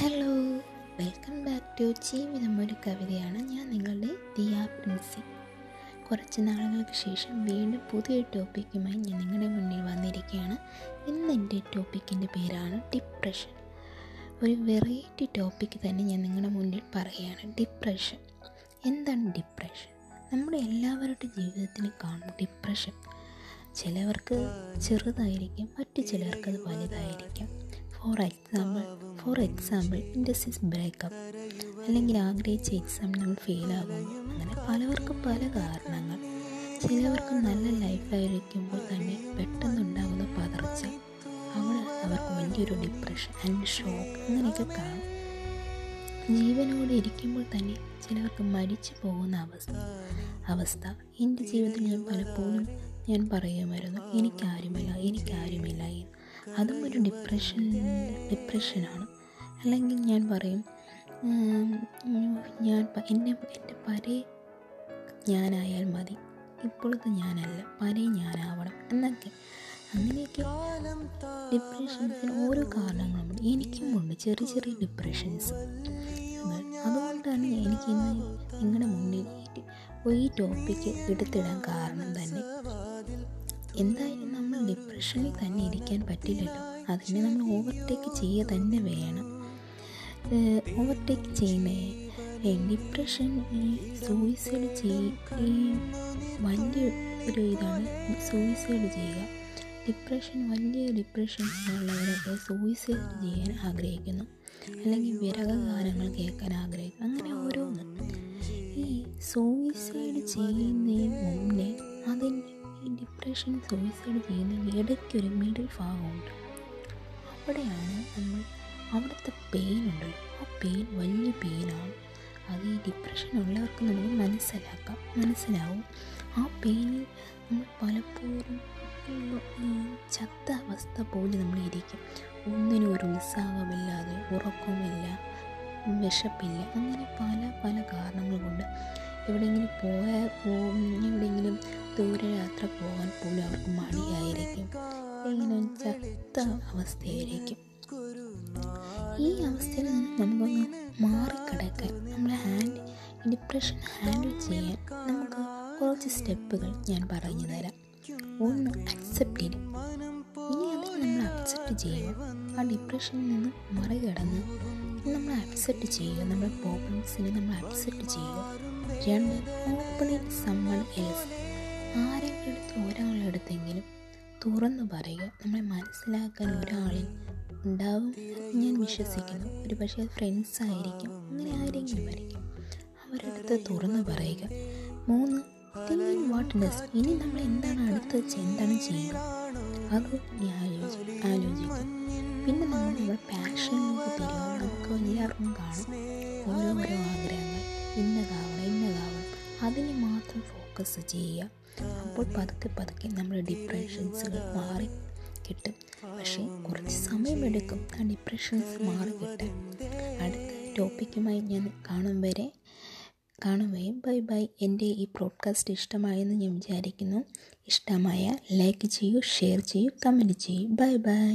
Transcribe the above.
Hello welcome back to ജീവിതം ഒരു കവിതയാണ്. ഞാൻ നിങ്ങളുടെ ദിയ പ്രിൻസി. കുറച്ച് നാളുകൾക്ക് ശേഷം വീണ്ടും പുതിയ ടോപ്പിക്കുമായി ഞാൻ നിങ്ങളുടെ മുന്നിൽ വന്നിരിക്കുകയാണ്. ഇന്ന് എന്റെ ടോപ്പിക്കിന്റെ പേരാണ് ഡിപ്രഷൻ. ഒരു വെറൈറ്റി ടോപ്പിക്ക് തന്നെ ഞാൻ നിങ്ങളുടെ മുന്നിൽ പറയുകയാണ്. ഡിപ്രഷൻ. എന്താണ് ഡിപ്രഷൻ? നമ്മുടെ എല്ലാവരുടെ ജീവിതത്തിന് കാണും ഡിപ്രഷൻ. ചിലവർക്ക് ചെറുതായിരിക്കും മറ്റു ചിലർക്ക് അത് വലുതായിരിക്കും. For example for example industries breakup അല്ലെങ്കിൽ ആഗ്രഹിച്ച എക്സാം നമ്മൾ ഫെയിലാകുന്നു അങ്ങനെ പലവർക്കും പല കാരണങ്ങൾ. ചിലവർക്ക് നല്ല ലൈഫായിരിക്കുമ്പോൾ തന്നെ പെട്ടെന്നുണ്ടാകുന്ന പതർച്ച. അവിടെ അവർക്ക് വലിയൊരു ഡിപ്രഷൻ ആൻഡ് ഷോക്ക് അങ്ങനെയൊക്കെ കാണും. ജീവനോടെ ഇരിക്കുമ്പോൾ തന്നെ ചിലവർക്ക് മരിച്ചു പോകുന്ന അവസ്ഥ. അവസ്ഥ. എന്റെ ജീവിതത്തിൽ ഞാൻ പലപ്പോഴും ഞാൻ പറയുമായിരുന്നു എനിക്കാരുമില്ല എനിക്കാരുമില്ല. അതും ഒരു ഡിപ്രഷൻ ഡിപ്രഷനാണ് അല്ലെങ്കിൽ ഞാൻ പറയും ഞാൻ എന്നെ എന്റെ പരേ ഞാനായാൽ മതി. ഇപ്പോഴത്തെ ഞാനല്ല. പരേ ഞാനാവണം. എന്നൊക്കെ. അങ്ങനെയൊക്കെ ഡിപ്രഷൻസിന് ഓരോ കാരണങ്ങളുമുണ്ട് എനിക്കുമുണ്ട് ചെറിയ ചെറിയ ഡിപ്രഷൻസ് അതുകൊണ്ടാണ് എനിക്ക് ഇന്ന് നിങ്ങളുടെ മുന്നിൽ ഈ ടോപ്പിക്ക് എടുത്തിടാൻ കാരണം തന്നെ. എന്തായാലും ഡിപ്രഷനിൽ തന്നെ ഇരിക്കാൻ പറ്റില്ലല്ലോ. അതിനെ നമ്മൾ ഓവർടേക്ക് ചെയ്യുക തന്നെ വേണം. ഓവർടേക്ക് ചെയ്യുന്നേ ഡിപ്രഷൻ ഈ സൂയിസൈഡ് ചെയ്യുക ഈ വലിയ ഒരു ഇതാണ് സൂയിസൈഡ് ചെയ്യുക. ഡിപ്രഷൻ വലിയ ഡിപ്രഷൻ ഉള്ളവരൊക്കെ സൂയിസൈഡ് ചെയ്യാൻ ആഗ്രഹിക്കുന്നു. അല്ലെങ്കിൽ വിരകഗാനങ്ങൾ കേൾക്കാൻ ആഗ്രഹിക്കുന്നു. അങ്ങനെ ഓരോന്ന്. ഈ സൂയിസൈഡ് ചെയ്യുന്നതിന് ഡിപ്രഷൻ സൂയിസൈഡ് ചെയ്യുന്ന ഇടയ്ക്കൊരു മിഡിൽ ഭാഗമുണ്ട്. അവിടെയാണ് നമ്മൾ അവിടുത്തെ പെയിൻ ഉണ്ടല്ലോ ആ പെയിൻ വലിയ പെയിനാണ് അത് ഈ ഡിപ്രഷൻ ഉള്ളവർക്ക് നമുക്ക് മനസ്സിലാക്കാം. മനസ്സിലാവും. ആ പെയിനിൽ നമ്മൾ പലപ്പോഴും ചത്ത അവസ്ഥ പോലെ നമ്മൾ ഇരിക്കും. ഒന്നിനും ഒരു ഉത്സാഹമില്ലാതെ ഉറക്കമില്ല വിശപ്പില്ല. അങ്ങനെ പല പല കാരണങ്ങൾ കൊണ്ട് എവിടെയെങ്കിലും പോയാൽ എവിടെയെങ്കിലും ദൂരയാത്ര പോകാൻ പോലും അവർക്ക് മടിയായിരിക്കും. എങ്ങനെ ചത്ത അവസ്ഥയായിരിക്കും ഈ അവസ്ഥയിൽ നിന്ന് നമുക്കൊന്ന് മാറിക്കിടക്കാൻ നമ്മളെ ഹാൻഡ് ഡിപ്രഷൻ ഹാൻഡിൽ ചെയ്യാൻ നമുക്ക് കുറച്ച് സ്റ്റെപ്പുകൾ ഞാൻ പറഞ്ഞു തരാം. ഒന്ന് അക്സെപ്റ്റ് ചെയ്യും ഇനി അത് നമ്മൾ അക്സെപ്റ്റ് ചെയ്യുക ആ ഡിപ്രഷനിൽ നിന്ന് മറികടന്ന് നമ്മൾ അക്സെപ്റ്റ് ചെയ്യുക. നമ്മുടെ പ്രോബ്ലംസിനെ നമ്മൾ അക്സെപ്റ്റ് ചെയ്യുക. രണ്ട് ഓപ്പണിങ് സമ്മൺ എൽസ് ആരെങ്കിലും അടുത്ത് ഒരാളെടുത്തെങ്കിലും തുറന്നു പറയുക. നമ്മളെ മനസ്സിലാക്കാൻ ഒരാളിൽ ഉണ്ടാവും. ഞാൻ വിശ്വസിക്കുന്നു. ഒരു പക്ഷേ ഫ്രണ്ട്സ് ആയിരിക്കും. അങ്ങനെ ആരെങ്കിലും ആയിരിക്കും അവരടുത്ത് തുറന്നു പറയുക. മൂന്ന് വാട്ട് ഇനി നമ്മൾ എന്താണ് അടുത്ത് എന്താണ് ചെയ്യുക? അത് നീ പിന്നെ നമ്മൾ നമ്മുടെ തിരികെ നമുക്ക് എല്ലാവർക്കും കാണും. ഓരോരോ ആഗ്രഹങ്ങൾ. ഇന്നതാവണം ഇന്നതാവണം. അതിന് മാത്രം ഫോക്കസ് ചെയ്യുക അപ്പോൾ പതുക്കെ പതുക്കെ നമ്മുടെ ഡിപ്രഷൻസുകൾ മാറി കിട്ടും. പക്ഷേ കുറച്ച് സമയമെടുക്കും ആ ഡിപ്രഷൻസ് മാറി കിട്ടാൻ. അടുത്ത ടോപ്പിക്കുമായി ഞാൻ കാണും വരെ കാണുകയും ബൈ ബൈ എന്റെ ഈ പ്രോഡ്കാസ്റ്റ് ഇഷ്ടമായെന്ന് ഞാൻ വിചാരിക്കുന്നു. ഇഷ്ടമായ ലൈക്ക് ചെയ്യൂ ഷെയർ ചെയ്യൂ കമന്റ് ചെയ്യൂ. Bye bye